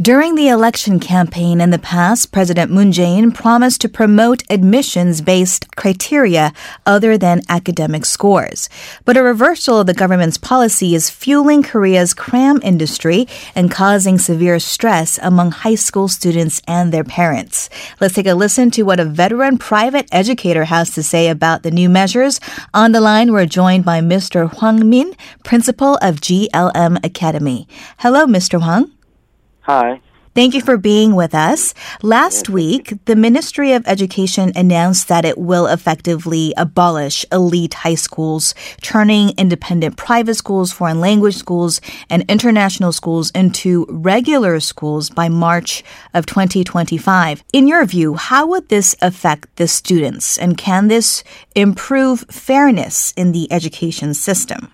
During the election campaign in the past, President Moon Jae-in promised to promote admissions-based criteria other than academic scores. But a reversal of the government's policy is fueling Korea's cram industry and causing severe stress among high school students and their parents. Let's take a listen to what a veteran private educator has to say about the new measures. On the line, we're joined by Mr. Hwang Min, principal of GLM Academy. Hello, Mr. Hwang. Hi. Thank you for being with us. Last week, the Ministry of Education announced that it will effectively abolish elite high schools, turning independent private schools, foreign language schools, and international schools into regular schools by March of 2025. In your view, how would this affect the students, and can this improve fairness in the education system?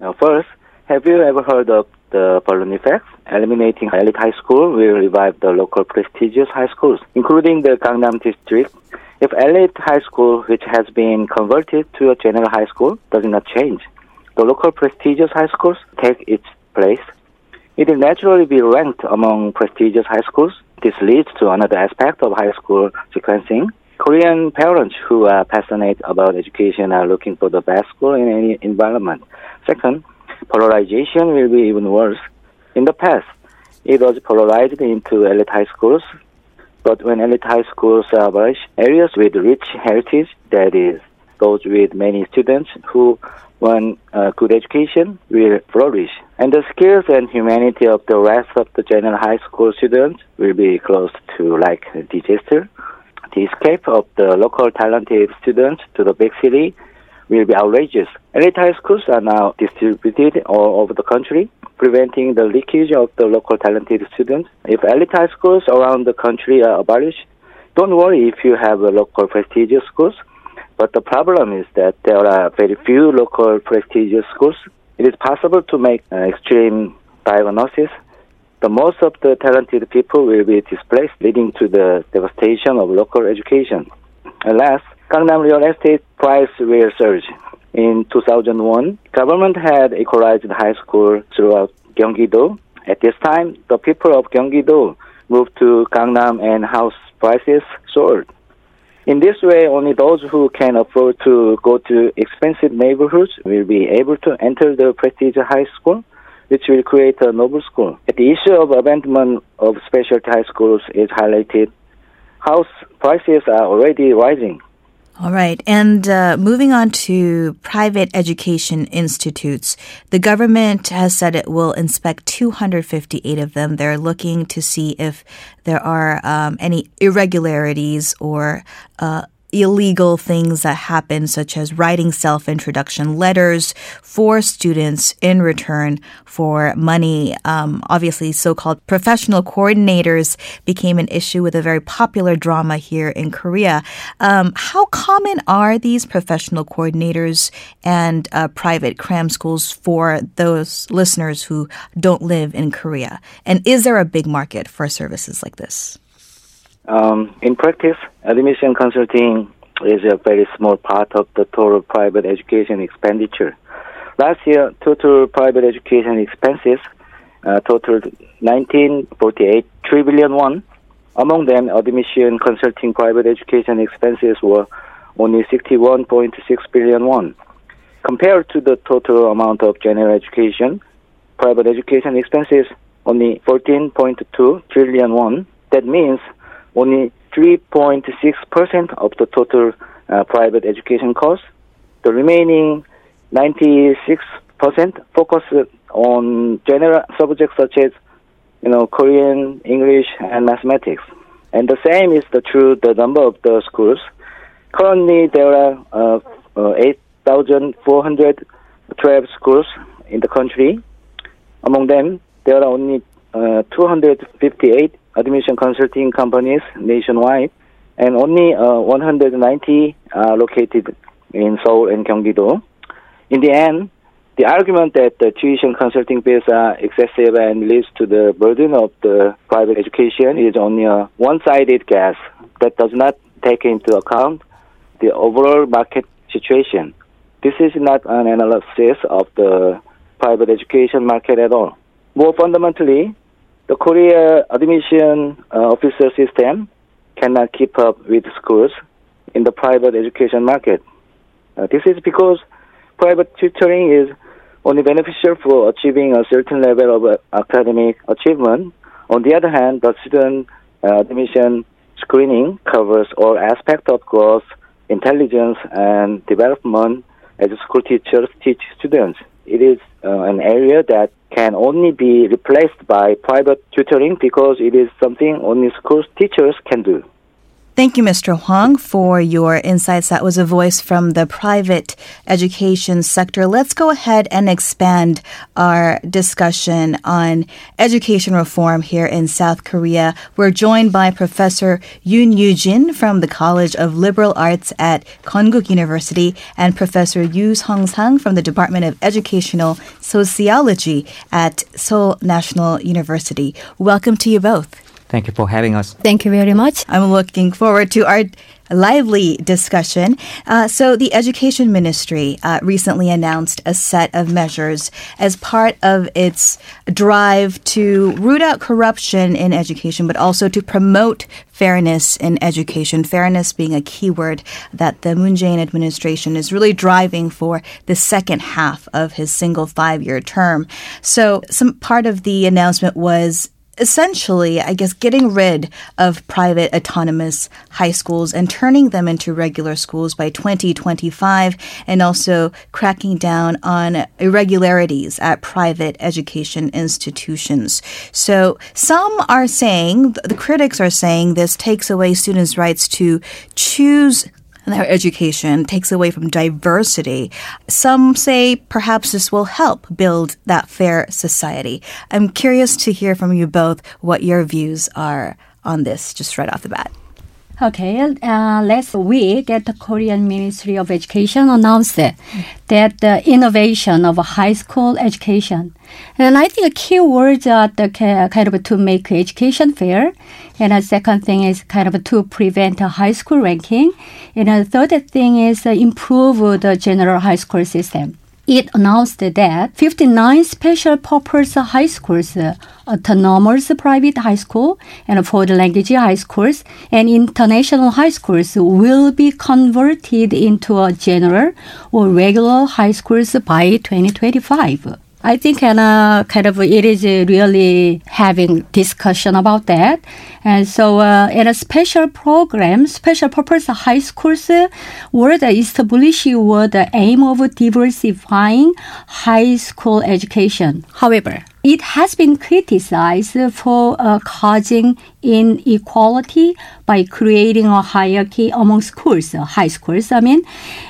Now, first, have you ever heard of the balloon effect? Eliminating elite high school will revive the local prestigious high schools, including the Gangnam district. If elite high school, which has been converted to a general high school, does not change, the local prestigious high schools take its place. It will naturally be ranked among prestigious high schools. This leads to another aspect of high school sequencing. Korean parents who are passionate about education are looking for the best school in any environment. Second, polarization will be even worse. In the past, it was polarized into elite high schools, but when elite high schools are abolished, areas with rich heritage, that is, those with many students who want a good education, will flourish. And the skills and humanity of the rest of the general high school students will be close to like disaster. The escape of the local talented students to the big city will be outrageous. Elite high schools are now distributed all over the country, preventing the leakage of the local talented students. If elite high schools around the country are abolished, don't worry if you have a local prestigious schools. But the problem is that there are very few local prestigious schools. It is possible to make an extreme diagnosis. The most of the talented people will be displaced, leading to the devastation of local education. Alas, Gangnam real estate price will surge. In 2001, government had equalized high school throughout Gyeonggi-do. At this time, the people of Gyeonggi-do moved to Gangnam and house prices soared. In this way, only those who can afford to go to expensive neighborhoods will be able to enter the prestigious high school, which will create a noble school. The issue of abandonment of specialty high schools is highlighted. House prices are already rising. All right. And uh, moving on to private education institutes, the government has said it will inspect 258 of them. They're looking to see if there are um, any irregularities or uh, illegal things that happen, such as writing self introduction letters for students in return for money. Um, obviously, so called professional coordinators became an issue with a very popular drama here in Korea. Um, how common are these professional coordinators and uh, private cram schools for those listeners who don't live in Korea? And is there a big market for services like this? Um, in practice, admission consulting is a very small part of the total private education expenditure. Last year, total private education expenses uh, totaled 1948 trillion won. Among them, admission consulting private education expenses were only 61.6 billion won. Compared to the total amount of general education, private education expenses only 14.2 trillion won. That means only 3.6% of the total uh, private education cost. The remaining 96% focus on general subjects such as, you know, Korean, English, and mathematics. And the same is the true the number of the schools. Currently, there are uh, uh, 8,412 schools in the country. Among them, there are only uh, 258 admission consulting companies nationwide, and only uh, 190 are located in Seoul and Gyeonggi-do. In the end, the argument that the tuition consulting fees are excessive and leads to the burden of the private education is only a one-sided guess that does not take into account the overall market situation. This is not an analysis of the private education market at all. More fundamentally, the Korea admission uh, officer system cannot keep up with schools in the private education market. Uh, this is because private tutoring is only beneficial for achieving a certain level of uh, academic achievement. On the other hand, the student uh, admission screening covers all aspects of growth, intelligence, and development as school teachers teach students. It is uh, an area that can only be replaced by private tutoring because it is something only school teachers can do. Thank you, Mr. Hwang, for your insights. That was a voice from the private education sector. Let's go ahead and expand our discussion on education reform here in South Korea. We're joined by Professor Yoon Yoo-jin from the College of Liberal Arts at Konkuk University and Professor Yoo Sung-sang from the Department of Educational Sociology at Seoul National University. Welcome to you both. Thank you for having us. Thank you very much. I'm looking forward to our lively discussion. Uh, so, the Education Ministry uh, recently announced a set of measures as part of its drive to root out corruption in education, but also to promote fairness in education. Fairness being a keyword that the Moon Jae-in administration is really driving for the second half of his single five-year term. So, some part of the announcement was essentially, I guess, getting rid of private autonomous high schools and turning them into regular schools by 2025, and also cracking down on irregularities at private education institutions. So some are saying, the critics are saying, this takes away students' rights to choose their education takes away from diversity. Some say perhaps this will help build that fair society. I'm curious to hear from you both what your views are on this, just right off the bat. Okay, uh, last week that the Korean Ministry of Education announced that the innovation of high school education. And I think the key words are the kind of to make education fair. And the second thing is kind of to prevent a high school ranking. And the third thing is improve the general high school system it announced that 59 special purpose high schools, autonomous private high school, and foreign language high schools, and international high schools will be converted into a general or regular high schools by 2025. I think and uh, kind of it is really having discussion about that, and so uh, in a special program, special purpose high schools were established with the aim of diversifying high school education. However, it has been criticized for uh, causing inequality by creating a hierarchy among schools, high schools, I mean,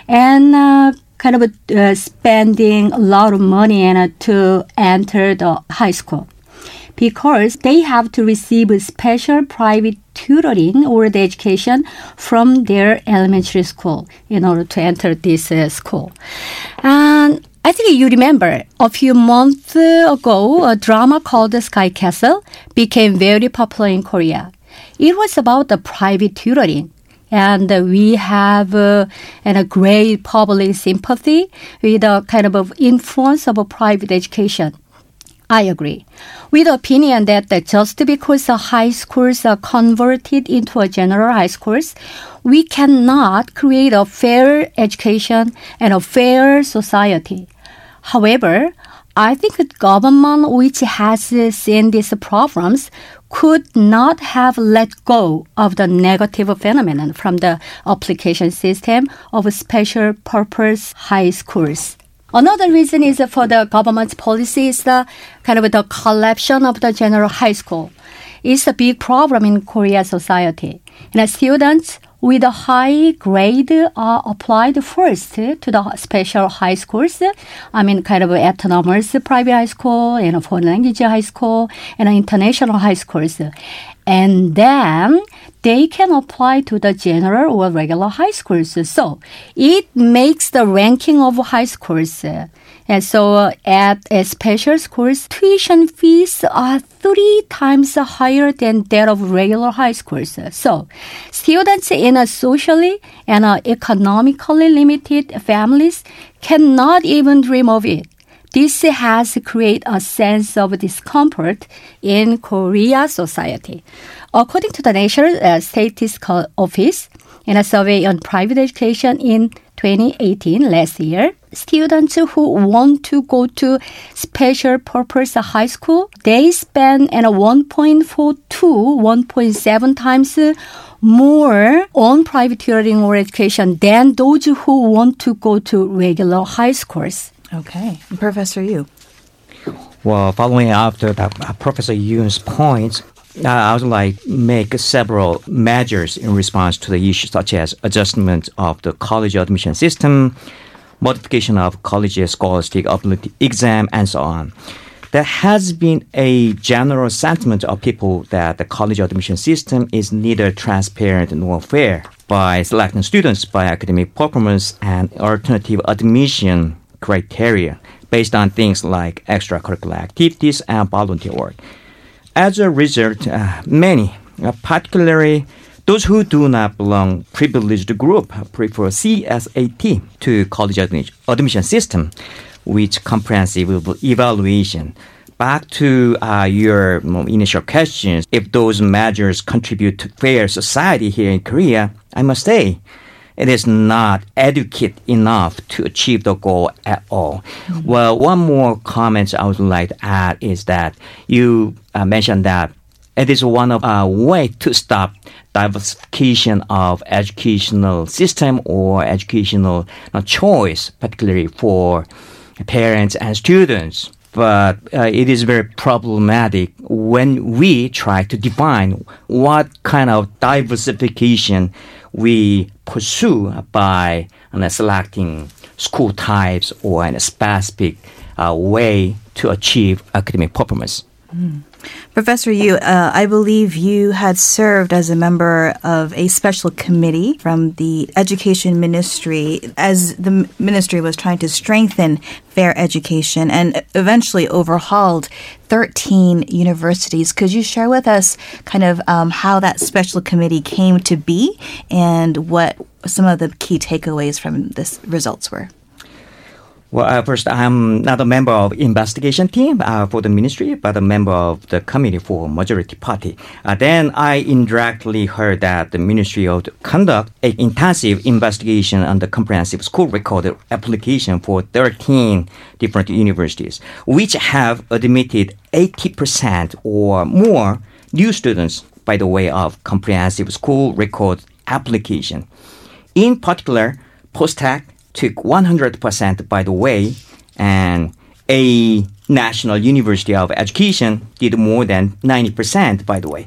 and uh, kind of uh, spending a lot of money and, uh, to enter the high school because they have to receive special private tutoring or the education from their elementary school in order to enter this uh, school. And I think you remember a few months ago, a drama called the Sky Castle became very popular in Korea. It was about the private tutoring and we have uh, and a great public sympathy with a kind of influence of private education. I agree. With the opinion that just because the high schools are converted into a general high schools, we cannot create a fair education and a fair society. However, I think the government which has seen these problems could not have let go of the negative phenomenon from the application system of special purpose high schools. Another reason is for the government's policy is the kind of the collapsion of the general high school. It's a big problem in Korea society. And students with a high grade are applied first to the special high schools. I mean, kind of autonomous private high school and foreign language high school and international high schools. And then they can apply to the general or regular high schools. So it makes the ranking of high schools. And so at special schools, tuition fees are three times higher than that of regular high schools. So students in a socially and economically limited families cannot even dream of it This has created a sense of discomfort in Korea society. According to the National uh, Statistical Office, in a survey on private education in 2018, last year, students who want to go to special purpose high school, they spend at 1.4 to 1.7 times more on private tutoring or education than those who want to go to regular high schools. Okay. Professor Yu. Well, following after that, uh, Professor Yoon's points, uh, I would like make several measures in response to the issue, such as adjustment of the college admission system, modification of college scholastic ability exam, and so on. There has been a general sentiment of people that the college admission system is neither transparent nor fair by selecting students by academic performance and alternative admission criteria based on things like extracurricular activities and volunteer work. As a result, uh, many, uh, particularly those who do not belong privileged group, prefer CSAT to college admission system, which comprehensive evaluation. Back to uh, your initial questions, if those measures contribute to fair society here in Korea, I must say it is not adequate enough to achieve the goal at all. Mm-hmm. Well, one more comment I would like to add is that you uh, mentioned that it is one of a way to stop diversification of educational system or educational choice, particularly for parents and students. But uh, it is very problematic when we try to define what kind of diversification we pursue by selecting school types or a specific uh, way to achieve academic performance. Mm. Professor Yu, uh, I believe you had served as a member of a special committee from the Education Ministry as the ministry was trying to strengthen fair education and eventually overhauled 13 universities. Could you share with us kind of um, how that special committee came to be and what some of the key takeaways from this results were? Well, uh, first, I'm not a member of investigation team uh, for the ministry, but a member of the committee for majority party. Uh, then I indirectly heard that the ministry ought conduct an intensive investigation on the comprehensive school record application for 13 different universities, which have admitted 80% or more new students by the way of comprehensive school record application. In particular, POSTECH took 100% by the way, and a national university of education did more than 90% by the way.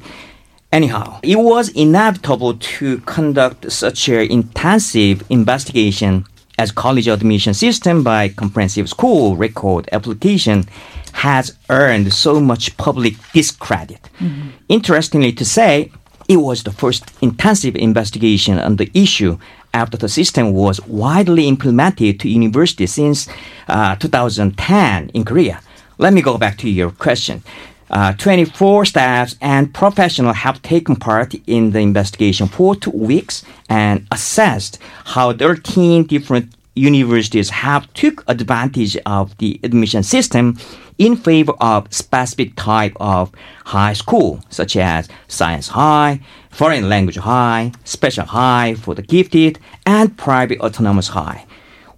Anyhow, it was inevitable to conduct such an intensive investigation as college admission system by comprehensive school record application has earned so much public discredit. Mm-hmm. Interestingly to say, it was the first intensive investigation on the issue after the system was widely implemented to universities since uh, 2010 in Korea. Let me go back to your question. Uh, 24 staffs and professionals have taken part in the investigation for two weeks and assessed how 13 different universities have took advantage of the admission system in favor of specific type of high school, such as science high, foreign language high, special high for the gifted, and private autonomous high.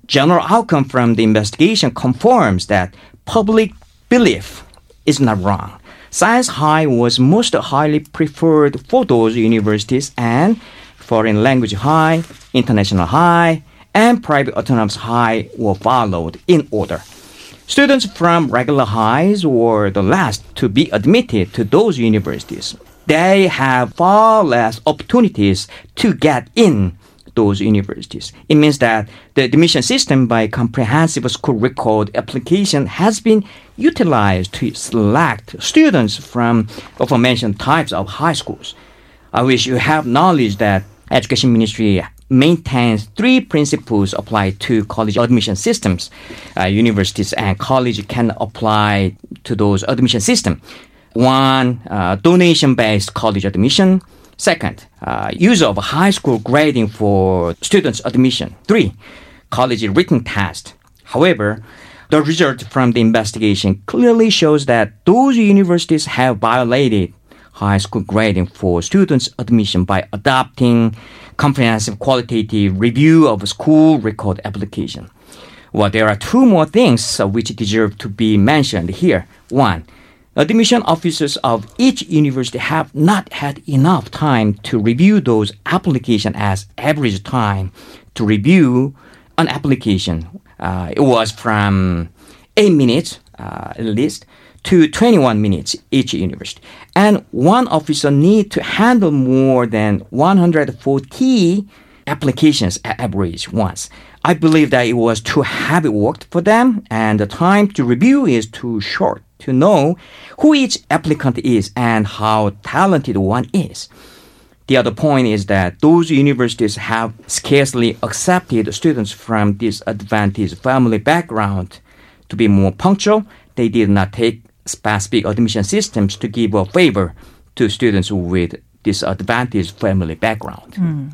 General outcome from the investigation confirms that public belief is not wrong. Science high was most highly preferred for those universities and foreign language high, international high, and private autonomous high were followed in order. Students from regular highs were the last to be admitted to those universities. They have far less opportunities to get in those universities. It means that the admission system by comprehensive school record application has been utilized to select students from aforementioned types of high schools. I wish you have knowledge that Education Ministry maintains three principles applied to college admission systems. Uh, universities and college can apply to those admission system. One, uh, donation-based college admission. Second, uh, use of high school grading for students admission. Three, college written test. However, The result from the investigation clearly shows that those universities have violated high school grading for students' admission by adopting comprehensive qualitative review of school record application. Well, there are two more things uh, which deserve to be mentioned here. One, admission officers of each university have not had enough time to review those applications as average time to review an application. Uh, it was from 8 minutes uh, at least to 21 minutes each university. And one officer need to handle more than 140 applications at average once. I believe that it was too heavy work for them and the time to review is too short to know who each applicant is and how talented one is. The other point is that those universities have scarcely accepted students from disadvantaged family background to be more punctual. They did not take specific admission systems to give a favor to students with disadvantaged family background. Mm.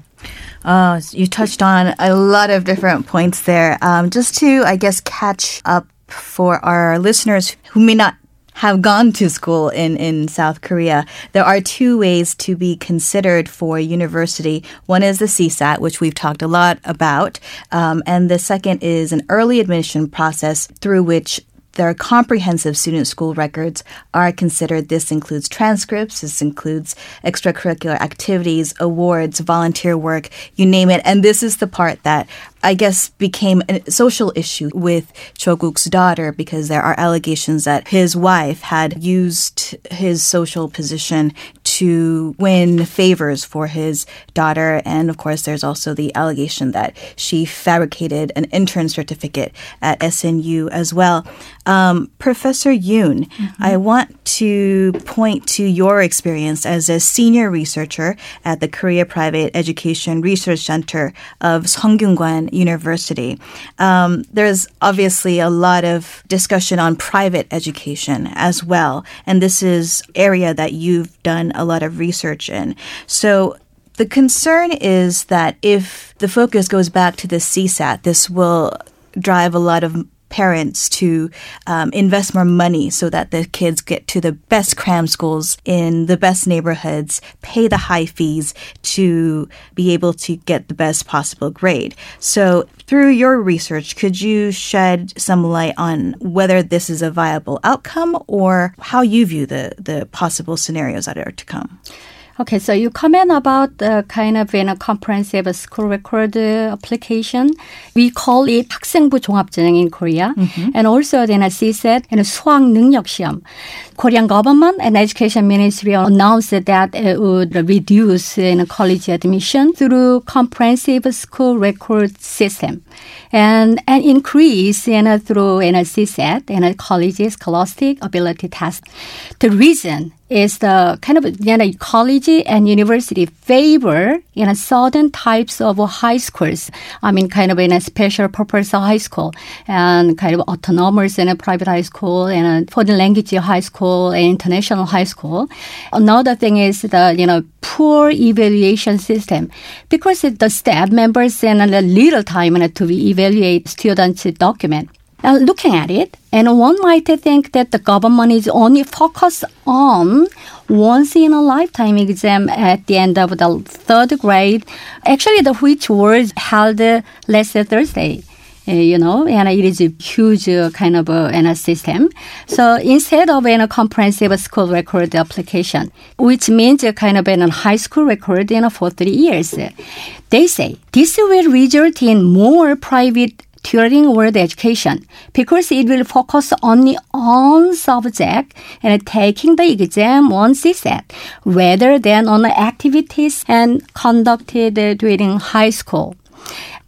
Uh, you touched on a lot of different points there. Um, just to, I guess, catch up for our listeners who may not have gone to school in, in South Korea, there are two ways to be considered for university. One is the CSAT, which we've talked a lot about, um, and the second is an early admission process through which their comprehensive student school records are considered. This includes transcripts, this includes extracurricular activities, awards, volunteer work, you name it. And this is the part that I guess became a social issue with Cho Kuk's daughter because there are allegations that his wife had used his social position to win favors for his daughter. And of course, there's also the allegation that she fabricated an intern certificate at SNU as well. Um, Professor Yoon, mm-hmm. I want to point to your experience as a senior researcher at the Korea Private Education Research Center of Sungkyunkwan University. Um, there's obviously a lot of discussion on private education as well, and this is area that you've done a lot of research in. So the concern is that if the focus goes back to the CSAT, this will drive a lot of parents to um, invest more money so that the kids get to the best cram schools in the best neighborhoods, pay the high fees to be able to get the best possible grade. So through your research, could you shed some light on whether this is a viable outcome or how you view the, the possible scenarios that are to come? Okay, so you comment about the kind of in a comprehensive school record application. We call it 학생부 종합전형 in Korea, mm-hmm. and also then a CSAT and a 수학 능력 시험. Korean government and education ministry announced that it would reduce in college admission through comprehensive school record system and an increase in a, through in a and college's scholastic ability test. The reason is the kind of you know, college and university favor you know certain types of high schools. I mean, kind of in a special purpose high school and kind of autonomous in a private high school and foreign language high school and international high school. Another thing is the you know poor evaluation system because the staff members and a little time to evaluate students' document. Uh, looking at it, and one might think that the government is only focused on once in a lifetime exam at the end of the third grade. Actually, the which was held last Thursday. Uh, you know, and it is a huge uh, kind of uh, a system. So instead of a comprehensive school record application, which means a kind of a high school record in for three years, they say this will result in more private during world education because it will focus only on subject and taking the exam on CSAT rather than on activities and conducted during high school.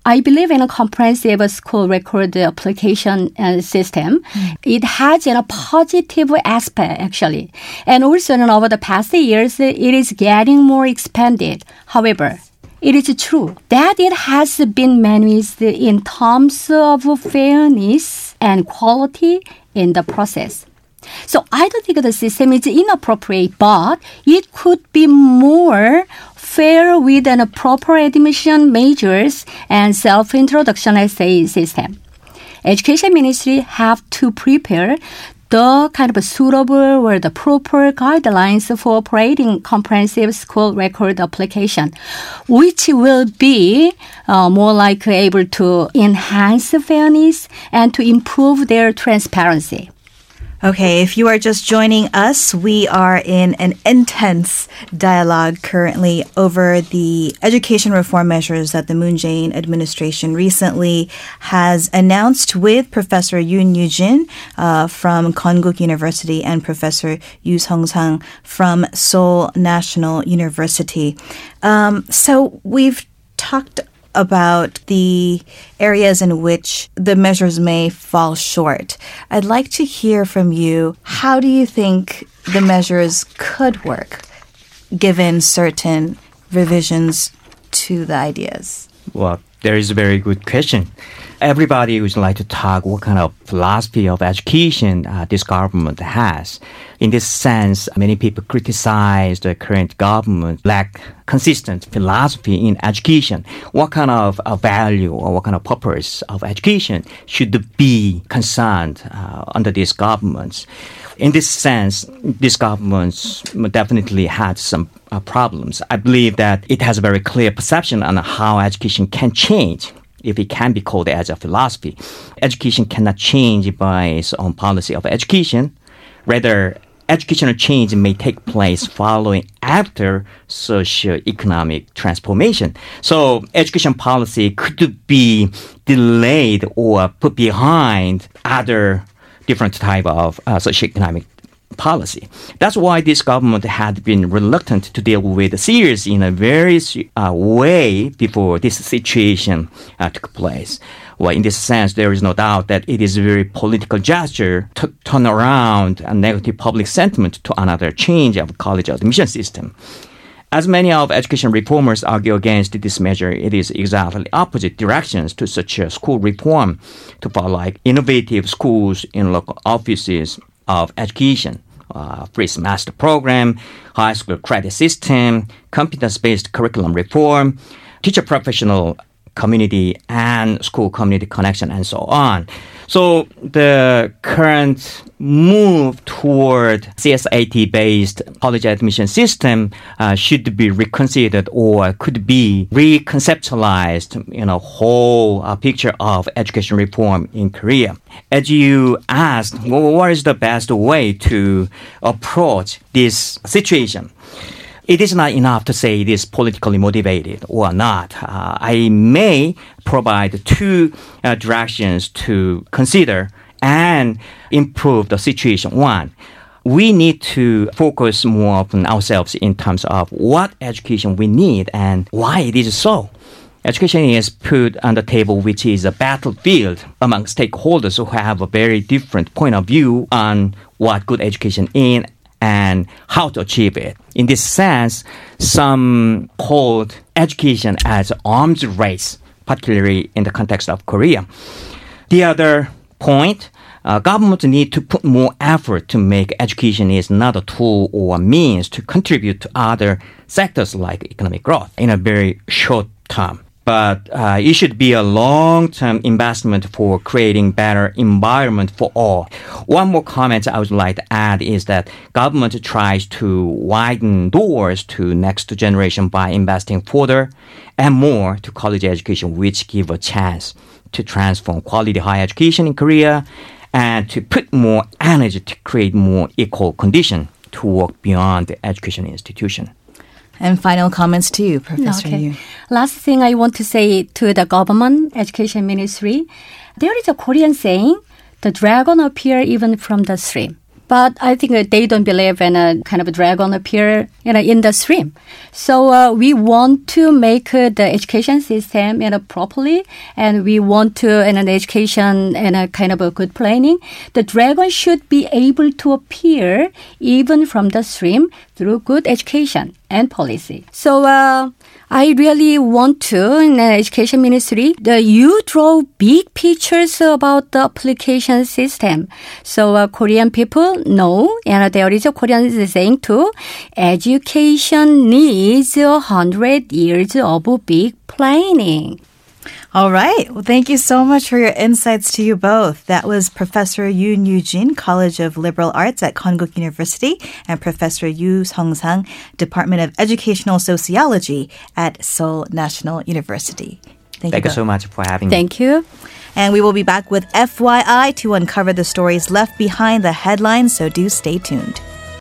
I believe in a comprehensive school record application uh, system. Mm. It has a positive aspect actually, and also over the past years, it is getting more expanded. However, it is true that it has been managed in terms of fairness and quality in the process. So I don't think the system is inappropriate, but it could be more fair with an proper admission measures and self-introduction essay system. education ministry have to prepare the kind of suitable or the proper guidelines for operating comprehensive school record application, which will be uh, more like able to enhance fairness and to improve their transparency. Okay, if you are just joining us, we are in an intense dialogue currently over the education reform measures that the Moon Jae-in administration recently has announced with Professor Yoon Yoo-jin uh, from Konkuk University and Professor Yu Sung-sang from Seoul National University. Um, so we've talked about the areas in which the measures may fall short. I'd like to hear from you. How do you think the measures could work given certain revisions to the ideas? Well, there is a very good question. Everybody would like to talk what kind of philosophy of education uh, this government has. In this sense, many people criticize the current government lack consistent philosophy in education. What kind of uh, value or what kind of purpose of education should be concerned uh, under this government? In this sense, this government definitely had some uh, problems. I believe that it has a very clear perception on how education can change if it can be called as a philosophy. Education cannot change by its own policy of education. Rather, educational change may take place following after socio-economic transformation. So education policy could be delayed or put behind other different type of uh, socio-economic policy. That's why this government had been reluctant to deal with the Syrians in a very uh, way before this situation uh, took place. Well, in this sense, there is no doubt that it is a very political gesture to turn around a negative public sentiment to another change of college admission system. As many of education reformers argue against this measure, it is exactly opposite directions to such a school reform to follow like innovative schools in local offices of education, uh, free semester program, high school credit system, competence-based curriculum reform, teacher professional community and school community connection and so on. So the current move toward CSAT based college admission system uh, should be reconsidered or could be reconceptualized in a whole uh, picture of education reform in Korea. As you asked, well, what is the best way to approach this situation? It is not enough to say it is politically motivated or not. Uh, I may provide two uh, directions to consider and improve the situation. One, we need to focus more on ourselves in terms of what education we need and why it is so. Education is put on the table, which is a battlefield among stakeholders who have a very different point of view on what good education is and how to achieve it. In this sense, some called education as arms race, particularly in the context of Korea. The other point, uh, government need to put more effort to make education is not a tool or a means to contribute to other sectors like economic growth in a very short term but uh, it should be a long-term investment for creating better environment for all. One more comment I would like to add is that government tries to widen doors to next generation by investing further and more to college education, which give a chance to transform quality higher education in Korea and to put more energy to create more equal condition to work beyond the education institution. And final comments to you, Professor okay. Yu. Last thing I want to say to the government education ministry, there is a Korean saying, the dragon appear even from the stream. But I think they don't believe in a kind of a dragon appear you know, in the stream. So uh, we want to make uh, the education system you know, properly, and we want to in an education and a kind of a good planning. The dragon should be able to appear even from the stream through good education and policy. So uh, I really want to, in the education ministry, the, you draw big pictures about the application system. So uh, Korean people know, and there is a Korean saying too, education needs a hundred years of big planning. All right. Well, thank you so much for your insights to you both. That was Professor Yoon Yoo-jin, College of Liberal Arts at Konkuk University, and Professor Yu Sung-sang, Department of Educational Sociology at Seoul National University. Thank, you, both. so much for having me. Thank you. And we will be back with FYI to uncover the stories left behind the headlines, so do stay tuned.